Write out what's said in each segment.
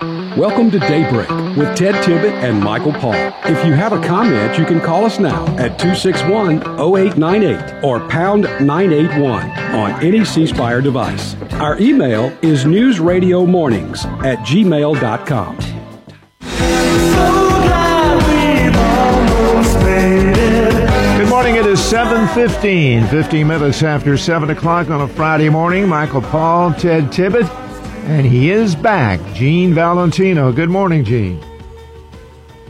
Welcome to Daybreak with Ted Tibbett and Michael Paul. If you have a comment, you can call us now at 261 0898 or pound 981 on any C Spire device. Our email is newsradiomornings at gmail.com. Good morning. It is 7.15, 15 minutes after 7 o'clock on a Friday morning. Michael Paul, Ted Tibbett, and he is back. Gene Valentino. Good morning, Gene.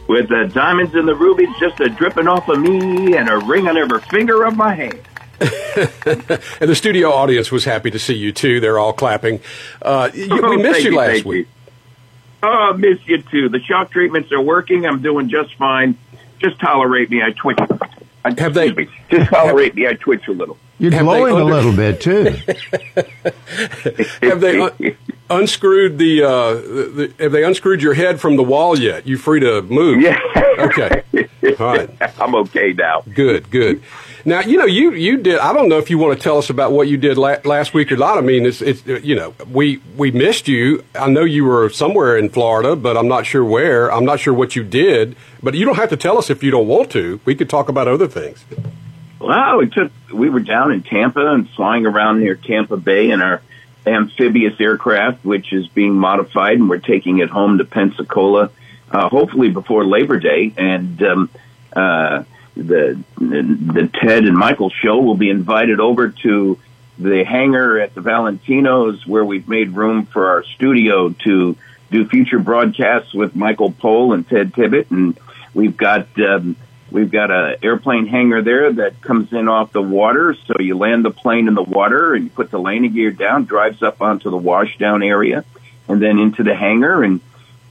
With the diamonds and the rubies just a dripping off of me and a ring on every finger of my hand. and the studio audience was happy to see you too. They're all clapping. Uh, you, Oh, we missed you you, last thank week. Oh, I miss you too. The shock treatments are working. I'm doing just fine. Just tolerate me. I twitch. I, Have they- me. Just tolerate me. I twitch a little. You're Have they glowing a little bit, too. Have they un- unscrewed the, uh, the, the? Have they unscrewed your head from the wall yet? You free to move? Yeah. Okay. All right. I'm okay now. Good. Good. Now you know you you did. I don't know if you want to tell us about what you did la- last week or not. I mean, it's it's you know we we missed you. I know you were somewhere in Florida, but I'm not sure where. I'm not sure what you did. But you don't have to tell us if you don't want to. We could talk about other things. Well, we took. We were down in Tampa and flying around near Tampa Bay in our amphibious aircraft, which is being modified, and we're taking it home to Pensacola, uh, hopefully before Labor Day. And um, uh, the the Ted and Michael show will be invited over to the hangar at the Valentinos, where we've made room for our studio to do future broadcasts with Michael Paul and Ted Tibbett, and we've got. Um, We've got a airplane hangar there that comes in off the water. So you land the plane in the water and you put the landing gear down, drives up onto the washdown area and then into the hangar and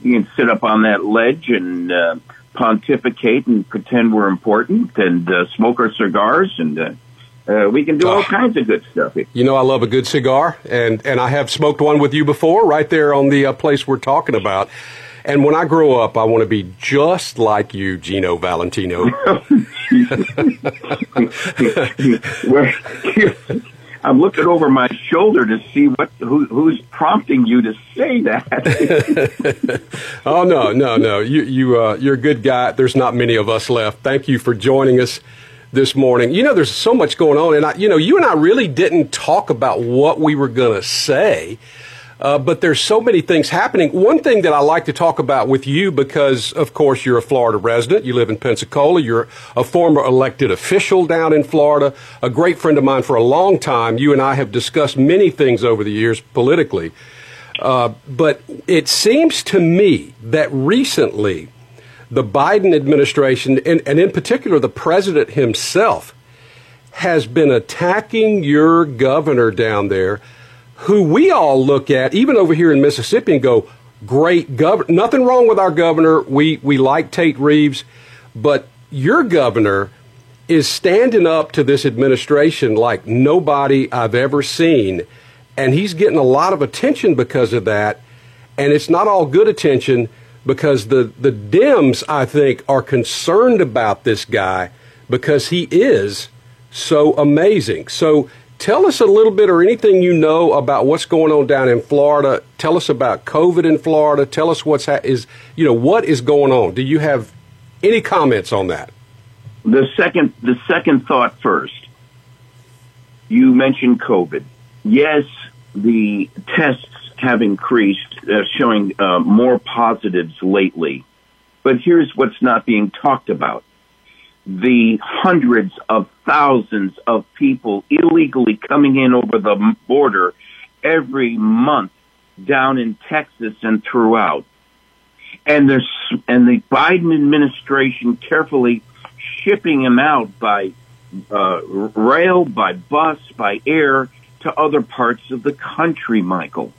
you can sit up on that ledge and uh, pontificate and pretend we're important and uh, smoke our cigars and uh, uh, we can do all Oh. kinds of good stuff. You know, I love a good cigar, and and I have smoked one with you before, right there on the uh, place we're talking about. And when I grow up, I want to be just like you, Gino Valentino. I'm looking over my shoulder to see what who, who's prompting you to say that. Oh no, no, no! You you uh, you're a good guy. There's not many of us left. Thank you for joining us this morning. You know, there's so much going on, and I, you know, you and I really didn't talk about what we were going to say. Uh, but there's so many things happening. One thing that I like to talk about with you, because of course you're a Florida resident, you live in Pensacola, you're a former elected official down in Florida, a great friend of mine for a long time. You and I have discussed many things over the years politically. Uh, but it seems to me that recently the Biden administration, and, and in particular the president himself, has been attacking your governor down there, who we all look at, even over here in Mississippi, and go, great governor. Nothing wrong with our governor. We, we like Tate Reeves, but your governor is standing up to this administration like nobody I've ever seen. And he's getting a lot of attention because of that. And it's not all good attention because the, the Dems, I think, are concerned about this guy because he is so amazing. So tell us a little bit or anything you know about what's going on down in Florida. Tell us about COVID in Florida. Tell us what's ha- is you know what is going on. Do you have any comments on that? the second the second thought first. You mentioned COVID. Yes, the tests have increased, uh, showing uh, more positives lately. But here's what's not being talked about. The hundreds of thousands of people illegally coming in over the border every month down in Texas and throughout. And there's, and the Biden administration carefully shipping them out by uh, rail, by bus, by air to other parts of the country, Michael,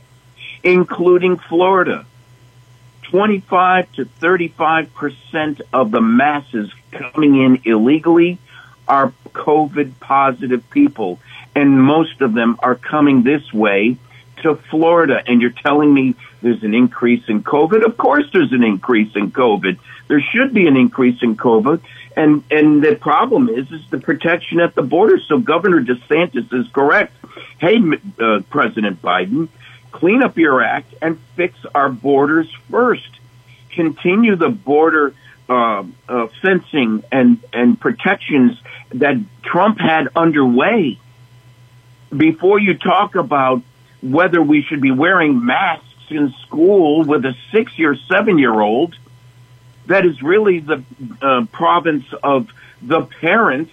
including Florida. 25 to 35 percent of the masses coming in illegally are COVID positive people, and most of them are coming this way to Florida. And you're telling me there's an increase in COVID? Of course, there's an increase in COVID. There should be an increase in COVID. And and the problem is is the protection at the border. So Governor DeSantis is correct. Hey, uh, President Biden, clean up your act and fix our borders first. Continue the border uh, uh, fencing and and protections that Trump had underway. Before you talk about whether we should be wearing masks in school with a six year, seven year old, that is really the uh, province of the parents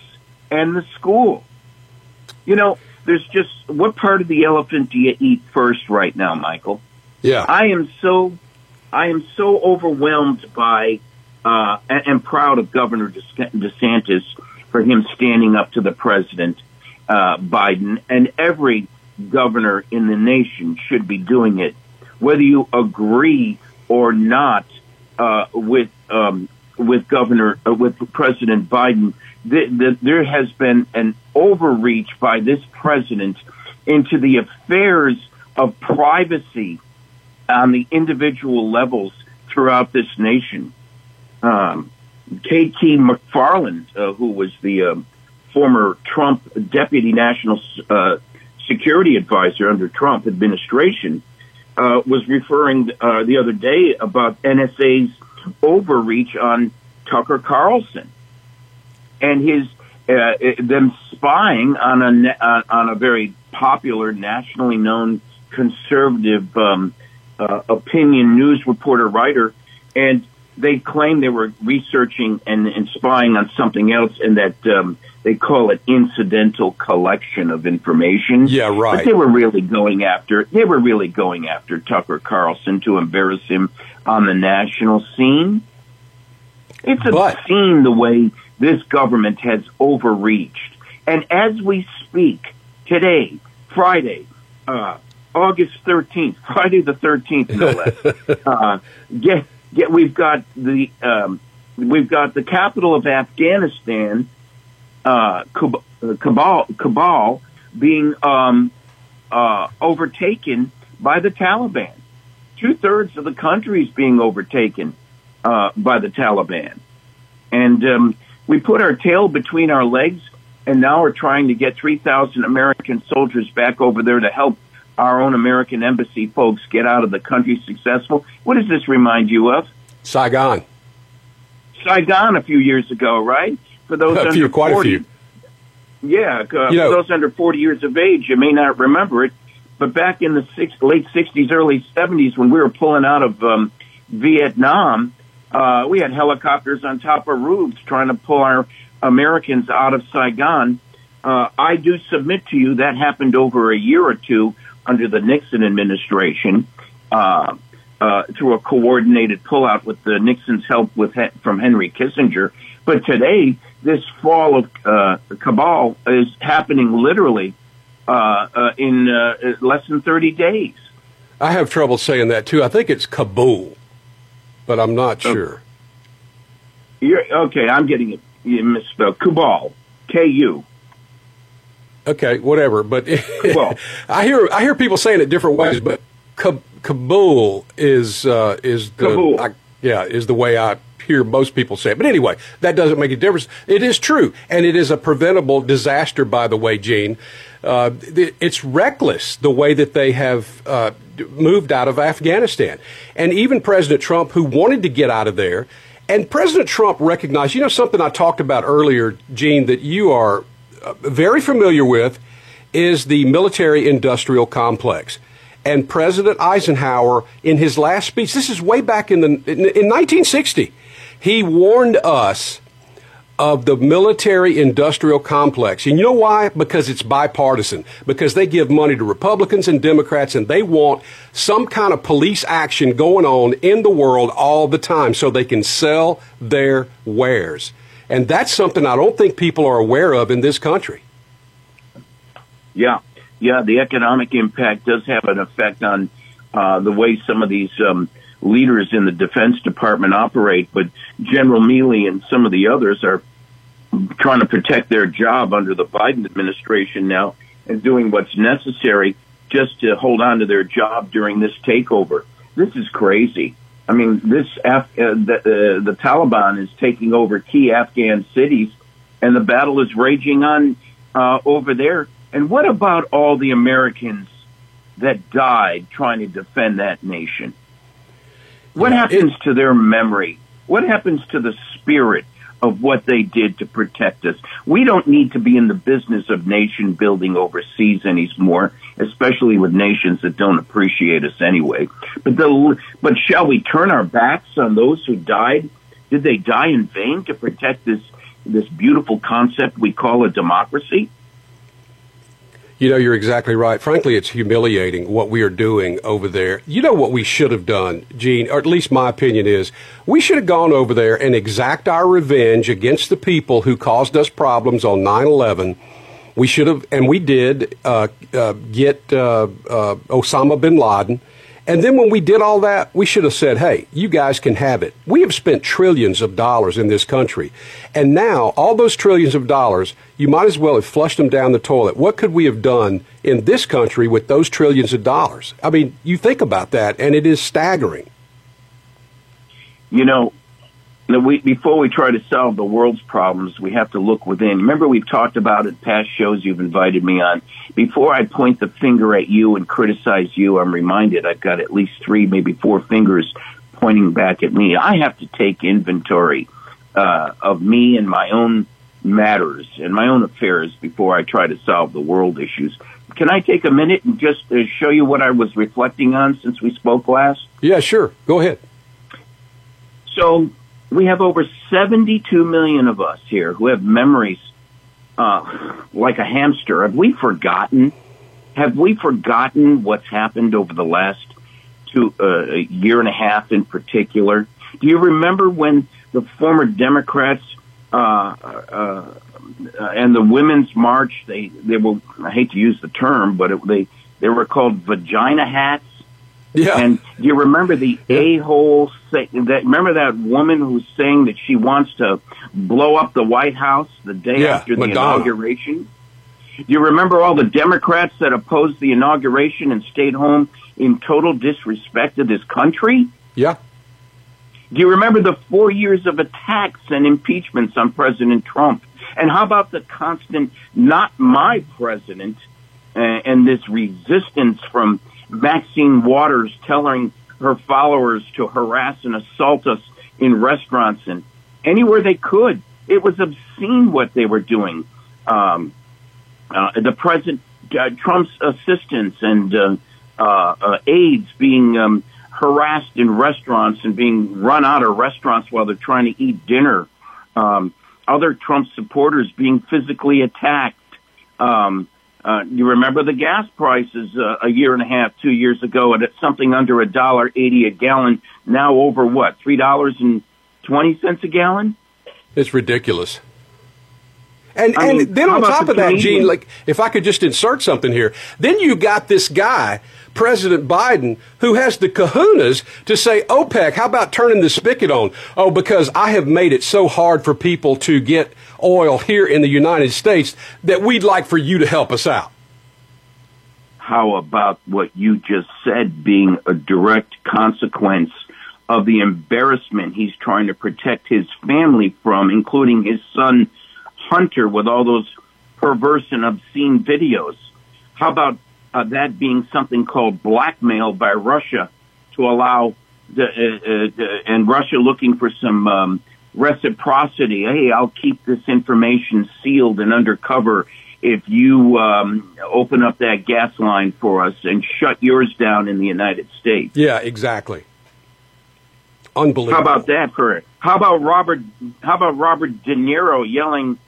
and the school. You know, there's just what part of the elephant do you eat first right now, Michael? Yeah, I am so I am so overwhelmed by uh, and, and proud of Governor DeSantis for him standing up to the president uh, Biden, and every governor in the nation should be doing it, whether you agree or not uh, with um, with Governor uh, with President Biden the, the, there has been an overreach by this president into the affairs of privacy on the individual levels throughout this nation. Um, K.T. McFarland, uh, who was the uh, former Trump deputy national uh, security advisor under Trump administration, uh, was referring uh, the other day about NSA's overreach on Tucker Carlson and his uh, them spying on a uh, on a very popular, nationally known conservative um, uh, opinion news reporter writer, and they claim they were researching and, and spying on something else, and that um, they call it incidental collection of information. Yeah, right. But they were really going after they were really going after Tucker Carlson to embarrass him on the national scene. It's obscene the way this government has overreached. And as we speak today, Friday, uh, August 13th, Friday the 13th, no less, uh, get, get, we've got the, um, we've got the capital of Afghanistan, uh, Kabul, Kabul being, um, uh, overtaken by the Taliban. Two thirds of the country is being overtaken, uh, by the Taliban. And, um, we put our tail between our legs, and now we're trying to get 3,000 American soldiers back over there to help our own American embassy folks get out of the country successful. What does this remind you of? Saigon. Saigon a few years ago, right? For those a under few, 40, a few. Yeah, uh, you know, for those under 40 years of age, you may not remember it, but back in the six, late 60s, early 70s, when we were pulling out of um, Vietnam, uh, we had helicopters on top of roofs trying to pull our Americans out of Saigon. Uh, I do submit to you that happened over a year or two under the Nixon administration uh, uh, through a coordinated pullout with the Nixon's help with from Henry Kissinger. But today, this fall of uh, Kabul is happening literally uh, uh, in uh, less than 30 days. I have trouble saying that too. I think it's Kabul but I'm not sure. You're, okay, I'm getting it you misspelled. Kubal, K U. Okay, whatever. But I hear I hear people saying it different ways, but Kabul is uh, is the Kabul. I, yeah is the way I hear most people say it. But anyway, that doesn't make a difference. It is true, and it is a preventable disaster. By the way, Gene, uh, it's reckless the way that they have uh, moved out of Afghanistan. And even President Trump, who wanted to get out of there, and President Trump recognized, you know, something I talked about earlier, Gene, that you are uh, very familiar with is the military industrial complex. And President Eisenhower, in his last speech, this is way back in, the, in, in 1960, he warned us of the military industrial complex. And you know why? Because it's bipartisan. Because they give money to Republicans and Democrats and they want some kind of police action going on in the world all the time so they can sell their wares. And that's something I don't think people are aware of in this country. Yeah. Yeah, the economic impact does have an effect on uh, the way some of these um, leaders in the Defense Department operate, but General Milley and some of the others are trying to protect their job under the Biden administration now and doing what's necessary just to hold on to their job during this takeover. This is crazy. I mean, this Af- uh, the, uh, the Taliban is taking over key Afghan cities, and the battle is raging on uh, over there. And what about all the Americans that died trying to defend that nation? What Yeah, happens it- to their memory? What happens to the spirit of what they did to protect us? We don't need to be in the business of nation building overseas anymore, especially with nations that don't appreciate us anyway. But the, but shall we turn our backs on those who died? Did they die in vain to protect this this beautiful concept we call a democracy? You know, you're exactly right. Frankly, it's humiliating what we are doing over there. You know what we should have done, Gene, or at least my opinion is, we should have gone over there and exact our revenge against the people who caused us problems on 9 11. We should have, and we did, uh, uh, get uh, uh, Osama bin Laden. And then when we did all that, we should have said, hey, you guys can have it. We have spent trillions of dollars in this country. And now, all those trillions of dollars, you might as well have flushed them down the toilet. What could we have done in this country with those trillions of dollars? I mean, you think about that, and it is staggering. you know, we, before we try to solve the world's problems, we have to look within. Remember, we've talked about it past shows you've invited me on. Before I point the finger at you and criticize you, I'm reminded I've got at least three, maybe four fingers pointing back at me. I have to take inventory uh, of me and my own matters and my own affairs before I try to solve the world issues. Can I take a minute and just uh, show you what I was reflecting on since we spoke last? Yeah, sure. Go ahead. So we have over 72 million of us here who have memories uh, like a hamster. Have we forgotten? Have we forgotten what's happened over the last two uh, year and a half in particular? Do you remember when the former Democrats uh, uh, and the Women's March they they were I hate to use the term, but it, they they were called vagina hats. Yeah. And do you remember the a hole say that? Remember that woman who's saying that she wants to blow up the White House the day Yeah, after the Madonna. inauguration? Do you remember all the Democrats that opposed the inauguration and stayed home in total disrespect of this country? yeah. Do you remember the four years of attacks and impeachments on President Trump? And how about the constant, not my president, uh, and this resistance from Maxine Waters telling her followers to harass and assault us in restaurants and anywhere they could? It was obscene what they were doing. Um, uh, the president, uh, Trump's assistants and uh, uh, uh, aides being um, harassed in restaurants and being run out of restaurants while they're trying to eat dinner. Um, other Trump supporters being physically attacked. Um, uh, you remember the gas prices uh, a year and a half, two years ago, at something under a dollar eighty a gallon. Now over what three dollars and twenty cents a gallon? It's ridiculous. And I and mean, then on top of that, Gene, like if I could just insert something here, then you got this guy, President Biden, who has the kahunas to say, OPEC, how about turning the spigot on? Oh, because I have made it so hard for people to get oil here in the United States that we'd like for you to help us out. how about what you just said being a direct consequence of the embarrassment he's trying to protect his family from, including his son Hunter with all those perverse and obscene videos? How about uh, that being something called blackmail by Russia to allow the, uh, uh, and Russia looking for some um, reciprocity? Hey, I'll keep this information sealed and undercover if you um, open up that gas line for us and shut yours down in the United States. Yeah, exactly. Unbelievable. How about that for how about Robert how about Robert De Niro yelling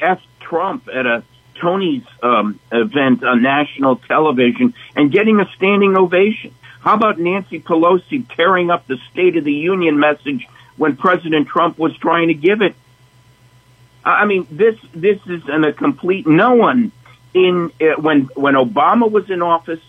F Trump at a Tony's um, event on national television and getting a standing ovation? How about Nancy Pelosi tearing up the State of the Union message when President Trump was trying to give it? I mean, this this is an, a complete. No one in uh, when when Obama was in office,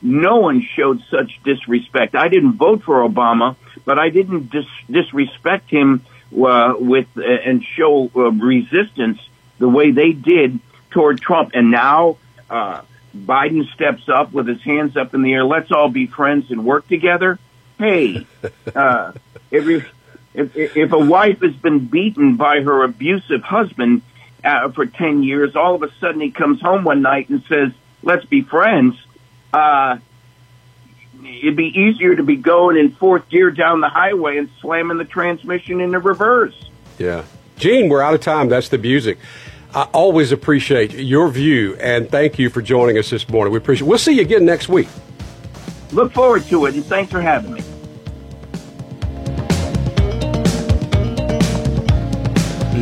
no one showed such disrespect. I didn't vote for Obama, but I didn't dis- disrespect him uh, with uh, and show uh, resistance the way they did toward Trump. And now uh, Biden steps up with his hands up in the air. Let's all be friends and work together. Hey, uh, if, if if a wife has been beaten by her abusive husband uh, for ten years, all of a sudden he comes home one night and says, "Let's be friends." uh, it'd be easier to be going in fourth gear down the highway and slamming the transmission into reverse. Yeah. Gene, we're out of time. That's the music. I always appreciate your view, and thank you for joining us this morning. We appreciate. It. We'll see you again next week. Look forward to it, and thanks for having me.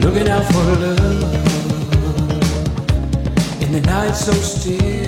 Looking out for love in the night so still.